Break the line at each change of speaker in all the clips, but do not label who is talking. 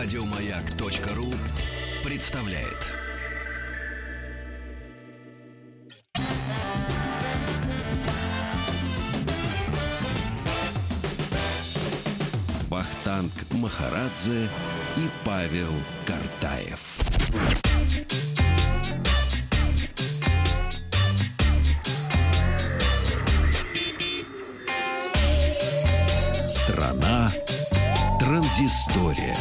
Радиомаяк.ру представляет. Бахтанг Махарадзе и Павел Картаев. Страна транзистория.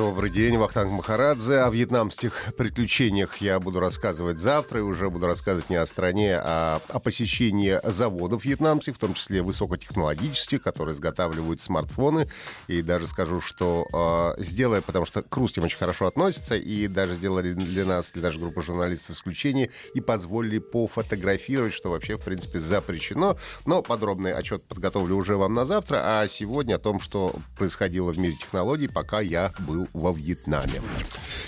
Добрый день, Вахтанг Махарадзе. О вьетнамских приключениях я буду рассказывать завтра. И уже буду рассказывать не о стране, а о посещении заводов вьетнамских, в том числе высокотехнологических, которые изготавливают смартфоны. И даже скажу, что э, сделая, потому что к русским очень хорошо относятся, и даже сделали для нас, для нашей группы журналистов исключение, и позволили пофотографировать, что вообще, в принципе, запрещено. Но подробный отчет подготовлю уже вам на завтра. А сегодня о том, что происходило в мире технологий, пока я был во Вьетнаме.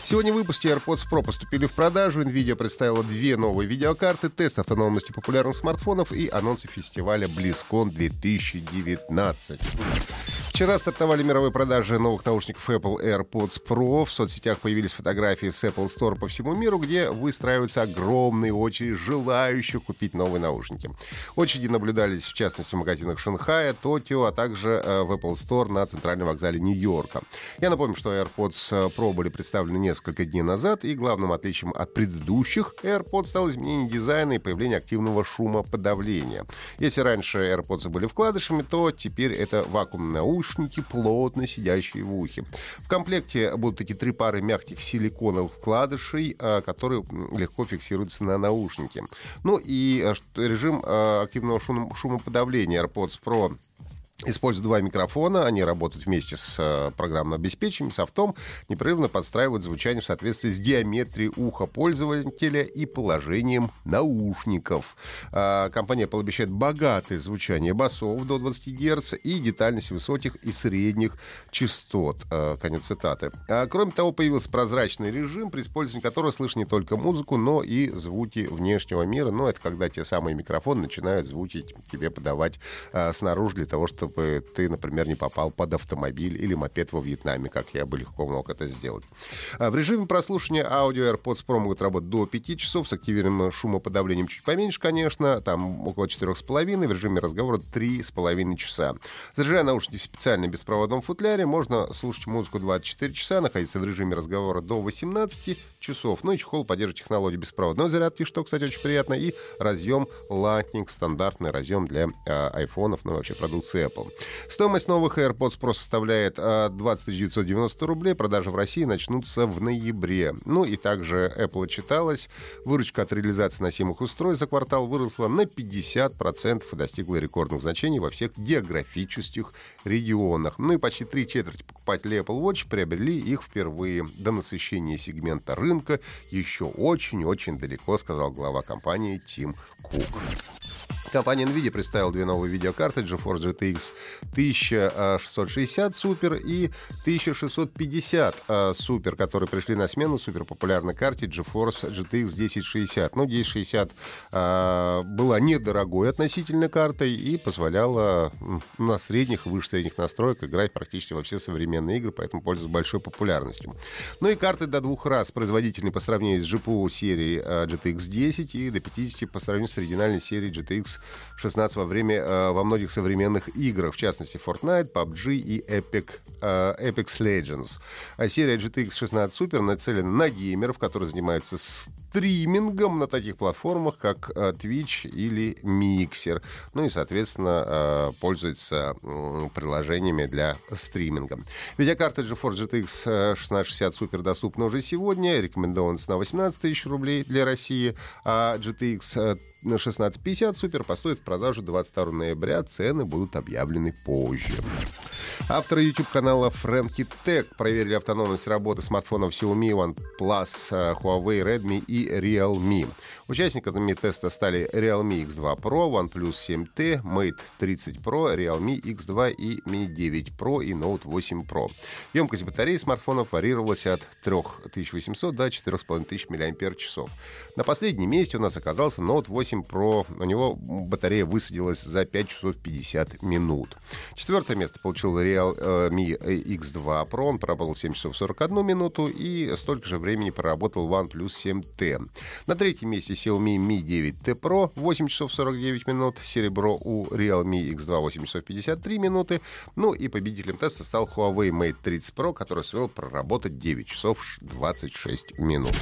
Сегодня в выпуске AirPods Pro поступили в продажу. NVIDIA представила две новые видеокарты, тест автономности популярных смартфонов и анонсы фестиваля BlizzCon 2019. Вчера стартовали мировые продажи новых наушников Apple AirPods Pro. В соцсетях появились фотографии с Apple Store по всему миру, где выстраиваются огромные очереди желающих купить новые наушники. Очереди наблюдались, в частности, в магазинах Шанхая, Токио, а также э, в Apple Store на центральном вокзале Нью-Йорка. Я напомню, что AirPods Pro были представлены несколько дней назад, и главным отличием от предыдущих AirPods стало изменение дизайна и появление активного шумоподавления. Если раньше AirPods были вкладышами, то теперь это вакуумные наушники, плотно сидящие в ухе. В комплекте будут такие три пары мягких силиконовых вкладышей, а, которые легко фиксируются на наушнике. Ну и а, режим а, активного шумоподавления AirPods Pro Используют два микрофона, они работают вместе с э, программным обеспечением, софтом, непрерывно подстраивают звучание в соответствии с геометрией уха пользователя и положением наушников. Э, компания Apple обещает богатое звучание басов до 20 Гц и детальность высоких и средних частот. Э, конец цитаты. А, кроме того, появился прозрачный режим, при использовании которого слышно не только музыку, но и звуки внешнего мира. Но это когда те самые микрофоны начинают звуки тебе подавать э, снаружи для того, чтобы чтобы ты, например, не попал под автомобиль или мопед во Вьетнаме, как я бы легко мог это сделать. А в режиме прослушивания аудио AirPods Pro могут работать до 5 часов с активированным шумоподавлением чуть поменьше, конечно, там около 4,5, в режиме разговора 3,5 часа. Заряжая наушники в специальном беспроводном футляре, можно слушать музыку 24 часа, находиться в режиме разговора до 18 часов. Ну и чехол поддерживает технологию беспроводной зарядки, что, кстати, очень приятно, и разъем Lightning, стандартный разъем для э, айфонов, ну вообще продукции Apple. Стоимость новых AirPods Pro составляет 20 990 рублей. Продажи в России начнутся в ноябре. Ну и также Apple отчиталась. Выручка от реализации носимых устройств за квартал выросла на 50% и достигла рекордных значений во всех географических регионах. Ну и почти три четверти покупателей Apple Watch приобрели их впервые. До насыщения сегмента рынка еще очень-очень далеко, сказал глава компании Тим Кук. Компания NVIDIA представила две новые видеокарты GeForce GTX 1660 Super и 1650 Super, которые пришли на смену супер популярной карте GeForce GTX 1060. Ну, 1060 а, была недорогой относительно картой и позволяла на средних и выше средних настройках играть практически во все современные игры, поэтому пользуется большой популярностью. Ну и карты до двух раз производительны по сравнению с GPU серии GTX 10 и до 50 по сравнению с оригинальной серией GTX 16 во время э, во многих современных играх, в частности Fortnite, PUBG и Epic, э, Apex Legends. А серия GTX 16 Super нацелена на геймеров, которые занимаются стримингом на таких платформах, как э, Twitch или Mixer. Ну и, соответственно, э, пользуются э, приложениями для стриминга. Видеокарта GeForce GTX 1660 Super доступна уже сегодня. Рекомендована цена 18 тысяч рублей для России, а GTX на 16.50 Супер поступит в продажу 22 ноября. Цены будут объявлены позже. Авторы YouTube-канала Frankie Tech проверили автономность работы смартфонов Xiaomi, OnePlus, э, Huawei, Redmi и Realme. Участниками теста стали Realme X2 Pro, OnePlus 7T, Mate 30 Pro, Realme X2 и Mi 9 Pro и Note 8 Pro. Емкость батареи смартфонов варьировалась от 3800 до 4500 мАч. На последнем месте у нас оказался Note 8 Pro. У него батарея высадилась за 5 часов 50 минут. Четвертое место получил Realme Realme X2 Pro. Он проработал 7 часов 41 минуту и столько же времени проработал OnePlus 7T. На третьем месте Xiaomi Mi 9T Pro 8 часов 49 минут. Серебро у Realme X2 8 часов 53 минуты. Ну и победителем теста стал Huawei Mate 30 Pro, который сумел проработать 9 часов 26 минут.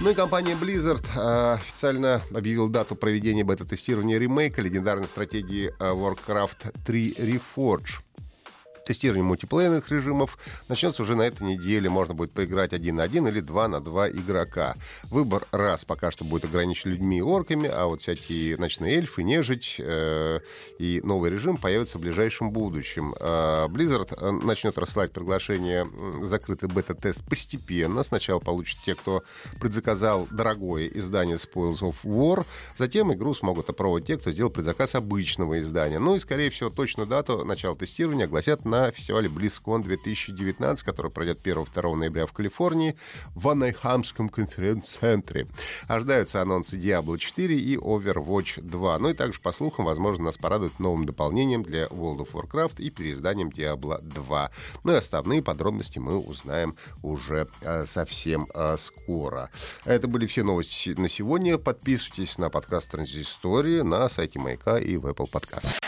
Ну и компания Blizzard э, официально объявила дату проведения бета-тестирования ремейка легендарной стратегии э, Warcraft 3 Reforge. Тестирование мультиплеерных режимов начнется уже на этой неделе. Можно будет поиграть один на один или два на два игрока. Выбор раз пока что будет ограничен людьми и орками, а вот всякие ночные эльфы, нежить э, и новый режим появятся в ближайшем будущем. Э, Blizzard э, начнет рассылать приглашение закрытый бета-тест постепенно. Сначала получат те, кто предзаказал дорогое издание Spoils of War. Затем игру смогут опробовать те, кто сделал предзаказ обычного издания. Ну и, скорее всего, точную дату начала тестирования огласят на на фестивале BlizzCon 2019, который пройдет 1-2 ноября в Калифорнии в Анайхамском конференц-центре. Ожидаются анонсы Diablo 4 и Overwatch 2. Ну и также, по слухам, возможно, нас порадуют новым дополнением для World of Warcraft и переизданием Diablo 2. Ну и основные подробности мы узнаем уже э, совсем э, скоро. Это были все новости на сегодня. Подписывайтесь на подкаст Транзистории на сайте Маяка и в Apple Podcast.